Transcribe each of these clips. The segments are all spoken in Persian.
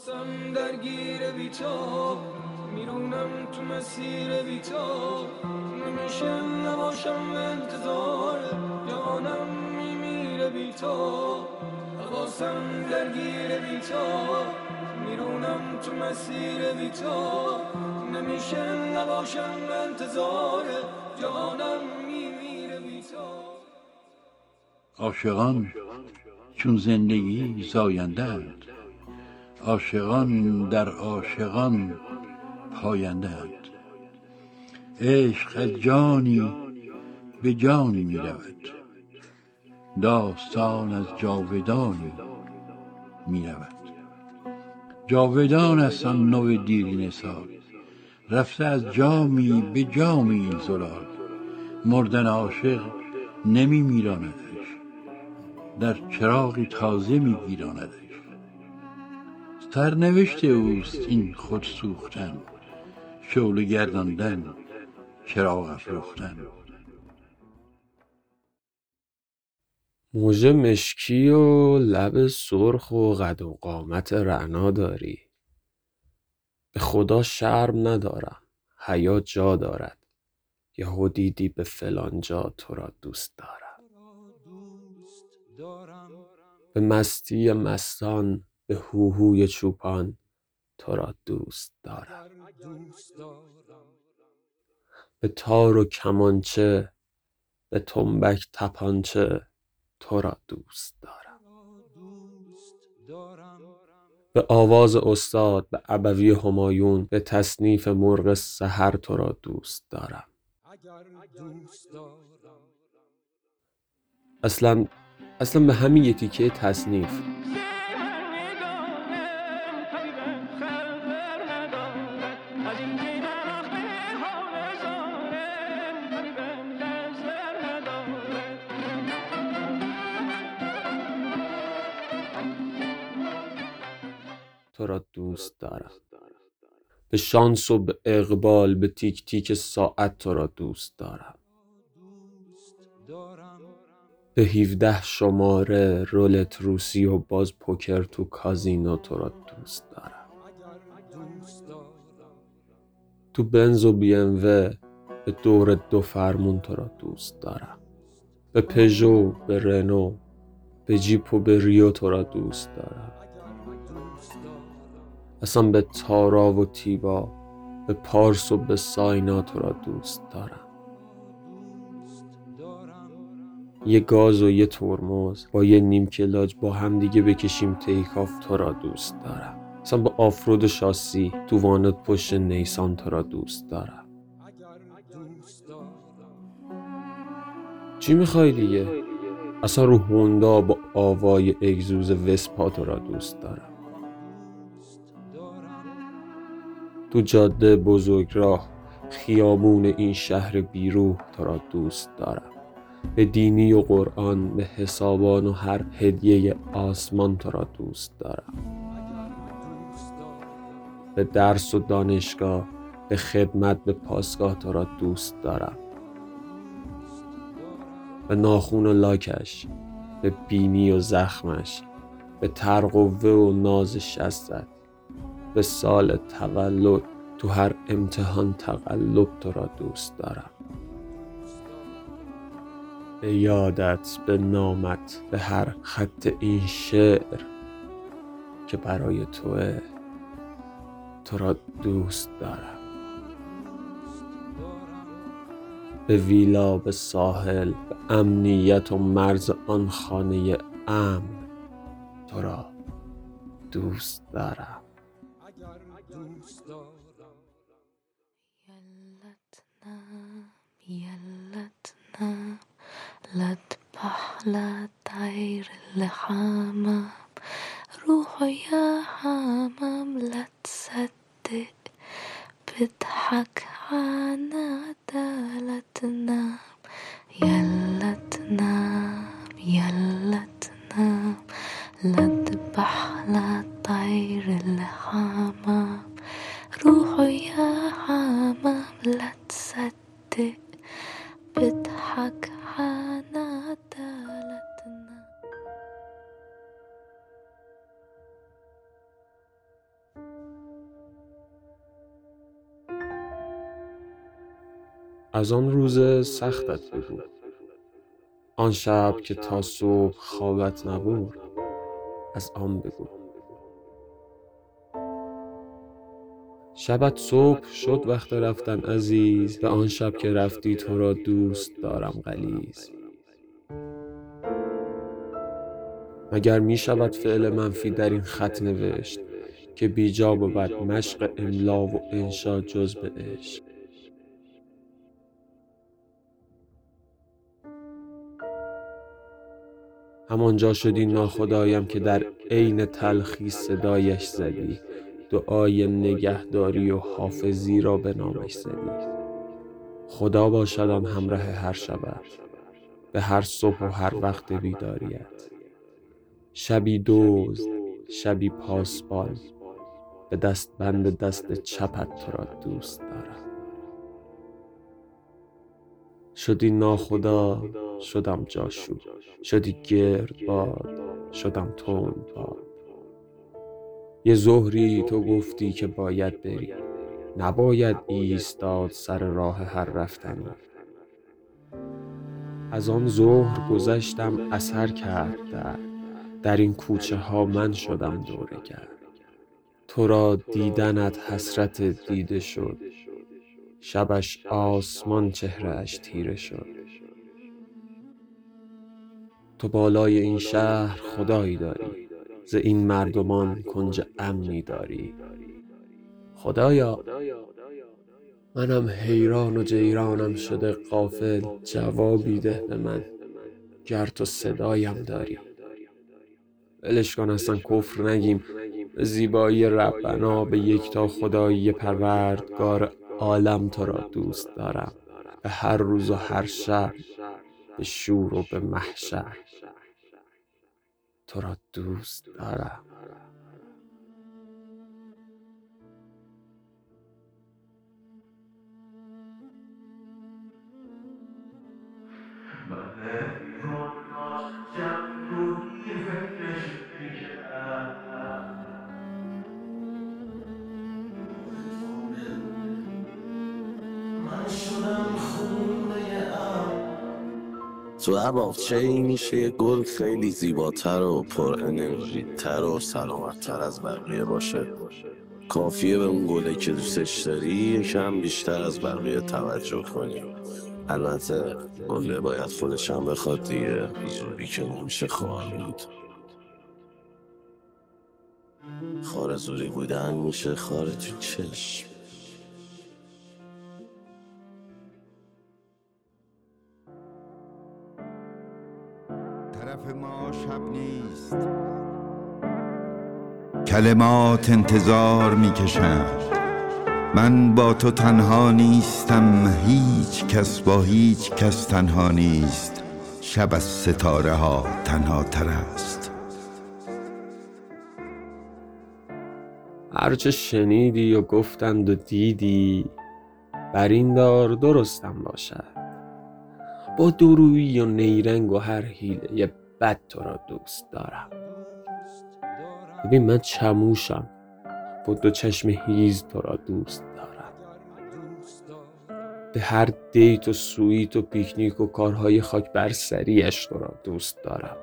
حواسم درگیر بیتا میرونم تو مسیر بیتا نمیشه نباشم انتظار. جانم میمیره بیتا حواسم درگیر بیتا میرونم تو مسیر بیتا نمیشه نباشم انتظار. جانم میمیره بیتا عاشقان چون زندگی زاینده عاشقان در عاشقان پاینده عشق از جانی به جانی می رود. داستان از جاودانی می رود. جاودان است آن نو دیرینه سال. رفته از جامی به جامی این زلال مردن عاشق نمی میراندش. در چراغی تازه می گیراندش سرنوشت اوست این خود سوختن شعله گرداندن چراغ افروختن. موژه مشکی و لب سرخ و قد و قامت رعنا داری. به خدا شرم ندارم حیا جا دارد. یهو دیدی به فلان جا تو را دوست دارم. به مستی مستان به هوهوی چوپان تو را دوست دارم. به تار و کمانچه به تنبک تپانچه تو را دوست دارم. به آواز استاد به ابوی همایون به تصنیف مرغ سحر تو را دوست دارم. اصلا اصلا به همین یه تیکه تصنیف. تو را دوست دارم. به شانس و به اقبال به تیک تیک ساعت تو را دوست دارم. به 17 شماره رولت روسی و باز پوکر تو کازینو تو را دوست دارم. تو بنز و بی به دور دو فرمون تو را دوست دارم. به پژو به رنو به جیپ و به ریو تو را دوست دارم. اصلا به تارا و تیبا به پارس و به ساینا تو را دوست دارم. یه گاز و یه ترمز با یه نیم کلاج با همدیگه بکشیم تیکاف تو را دوست دارم. اصلا با آفرود شاسی تو وانت پشت نیسان تو را دوست دارم. چی می‌خوای دیگه؟ اصلا رو هوندا با آوای اگزوز وسپا تو را دوست دارم. تو جاده بزرگراه خیابون این شهر بیروح تو را دوست دارم. به دینی و قرآن به حسابان و هر هدیه آسمان تو را دوست دارم. به درس و دانشگاه به خدمت به پاسگاه تو را دوست دارم. به ناخون و لاکش به بینی و زخمش به ترقوه و ناز شستت. به سال تولد تو هر امتحان تقلب تو را دوست دارم. به یادت به نامت به هر خط این شعر که برای توه تو را دوست دارم. به ویلا به ساحل به امنیت و مرز آن خانه امن تو را دوست دارم. لا تبح لا طير الحمام روح يا حمام لا تصدق بضحك عنادا لا تنام يلا تنام يلا تنام لا تبح لا طير الحمام روح يا حمام لا تصدق بضحك حنا از آن روز سختت بود آن شب که تا صبح خوابت نبود از آن بگو. شبت صبح شد وقت رفتن عزیز و آن شب که رفتی تو را دوست دارم غلیز مگر می شود فعل منفی در این خط نوشت که بیجا بود مشق املا و انشا جز به عشق؟ همانجا شدی ناخدایم که در عین تلخی صدایش زدی. دعای نگهداری و حافظی را به نامش زدی خدا باشد آن همراه هر شبت به هر صبح و هر وقت بیداریت. شبی دوز شبی پاسبان به دست بند دست چپت تو را دوست دارم. شدی ناخدا شدم جاشو. شدی گرد باد شدم تند باد یه ظهری تو گفتی که باید بری. نباید ایستاد سر راه هر رفتنی. از آن ظهر گذشتم اثر کرد در در این کوچه ها من شدم دورگر تو را دیدنت حسرت دیده شد. شبش آسمان چهرهش تیره شد. تو بالای این شهر خدایی داری. ز این مردمان کنج امنی داری؟ خدایا منم حیران و جیرانم شده غافل جوابی ده به من گر تو صدایم داری. ولش کن اصلا کفر نگیم. زیبایی ربنا به یکتا خدایی پروردگار عالم تو را دوست دارم. به هر روز و هر شب به شور و به محشر. تو را دوست دارم. تو هر باغچه ای میشه گل خیلی زیباتر و پر انرژی تر و سلامتتر از بقیه باشه. کافیه به اون گله که دوستش داری یکم بیشتر از بقیه توجه کنی. البته گله باید خودش هم بخواد دیگه. زوری که نمیشه خوار بود. خار زوری بودن میشه خار تو چشم. طرف ما شب نیست. کلمات انتظار می‌کشند من با تو تنها نیستم هیچ کس با هیچ کس تنها نیست. شب از ستاره ها تنها تر است. هرچه شنیدی و گفتند و دیدی بر این دار درستم باشد. با درویی و نیرنگ و هر حیله بد تو را دوست دارم. ببین من چموشم. با دو چشم هیز تو را دوست دارم. به هر دیت و سویت و پیکنیک و کارهای خاک بر سریش تو را دوست دارم.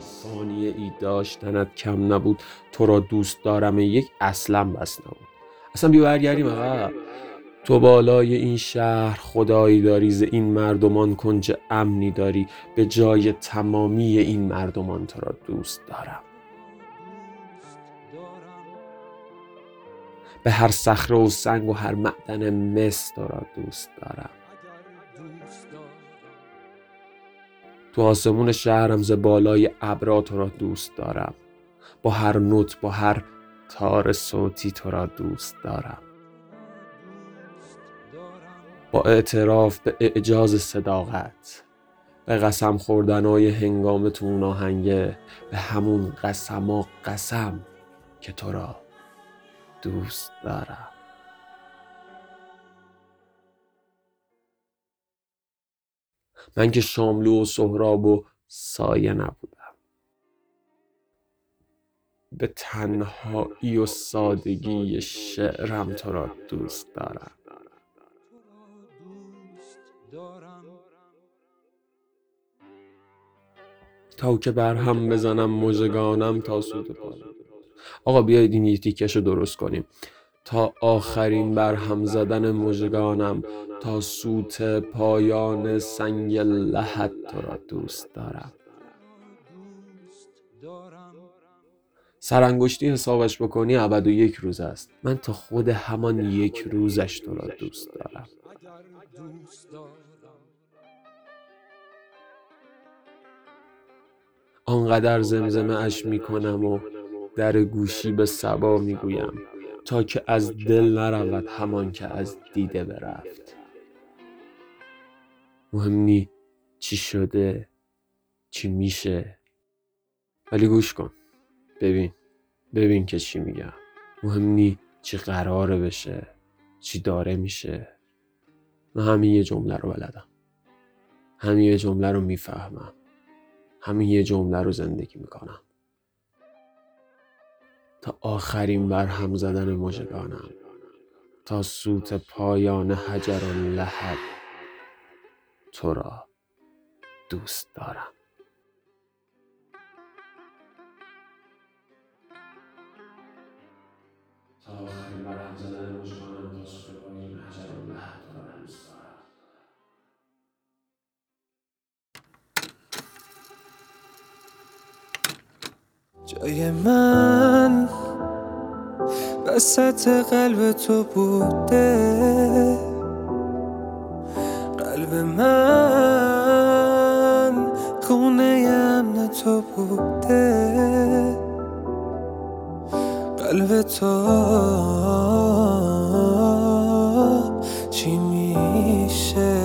ثانیه ای داشتنت کم نبود. تو را دوست دارم. یک اصلا بس نبود. اصلا بیا برگردیم عقب تو بالای این شهر خدایی داری ز این مردمان کنج امنی داری. به جای تمامی این مردمان تو را دوست دارم. به هر صخره و سنگ و هر معدن مس تو را دوست دارم. تو آسمون شهرم ز بالای ابرا تو را دوست دارم. با هر نوت با هر تار صوتی تو را دوست دارم. با اعتراف به اعجاز صداقت به قسم خوردنای هنگام تو اون آهنگه به همون قسما قسم که تو را دوست دارم. من که شاملو و سهراب و سایه نبودم. به تنهایی و سادگی شعرم تو را دوست دارم. تا که بر هم بزنم مژگانم تا سود پایان آقا بیایید این یه تیکش رو درست کنیم. تا آخرین بر هم زدن مژگانم تا سوت پایان سنگ لحد تو را دوست دارم. سرانگشتی حسابش بکنی ابد و یک روز است. من تا خود همان یک روزش تو را دوست دارم. آنقدر زمزمه اش می کنم و در گوشی به سبا می گویم تا که از دل نرود همان که از دیده برفت. مهم نی چی شده چی میشه. ولی گوش کن. ببین ببین که چی میگم. مهم نی چی قراره بشه چی داره میشه. من همین یه جمله رو بلدم. همین یه جمله رو می‌فهمم. همین یه جمله رو زندگی می‌کنم. تا آخرین بر هم زدن مژگانم. تا سوت پایان حجر و لحد تو را دوست دارم. تا آخرین بر هم زدن مژگانم تا سوت پایان حجر و لحد تو را دوست دارم جای من وسط قلب تو بوده. قلب من خونه امن تو بوده. قلب تو چی میشه؟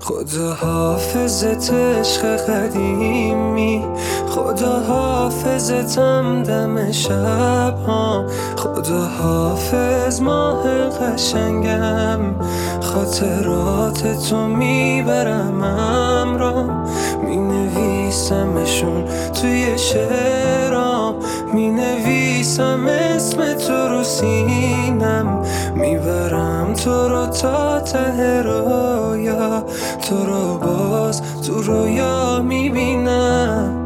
خدا حافظت عشق قدیمی. خدا حافظتم دم شب ها. خدا حافظ ماه قشنگم. خاطرات تو می‌برم امرام می نویسمشون توی شعرام. می نویسم اسم تو رو سینم. می‌برم تو رو تا ته رویا. تو رو باز تو رویا می‌بینم.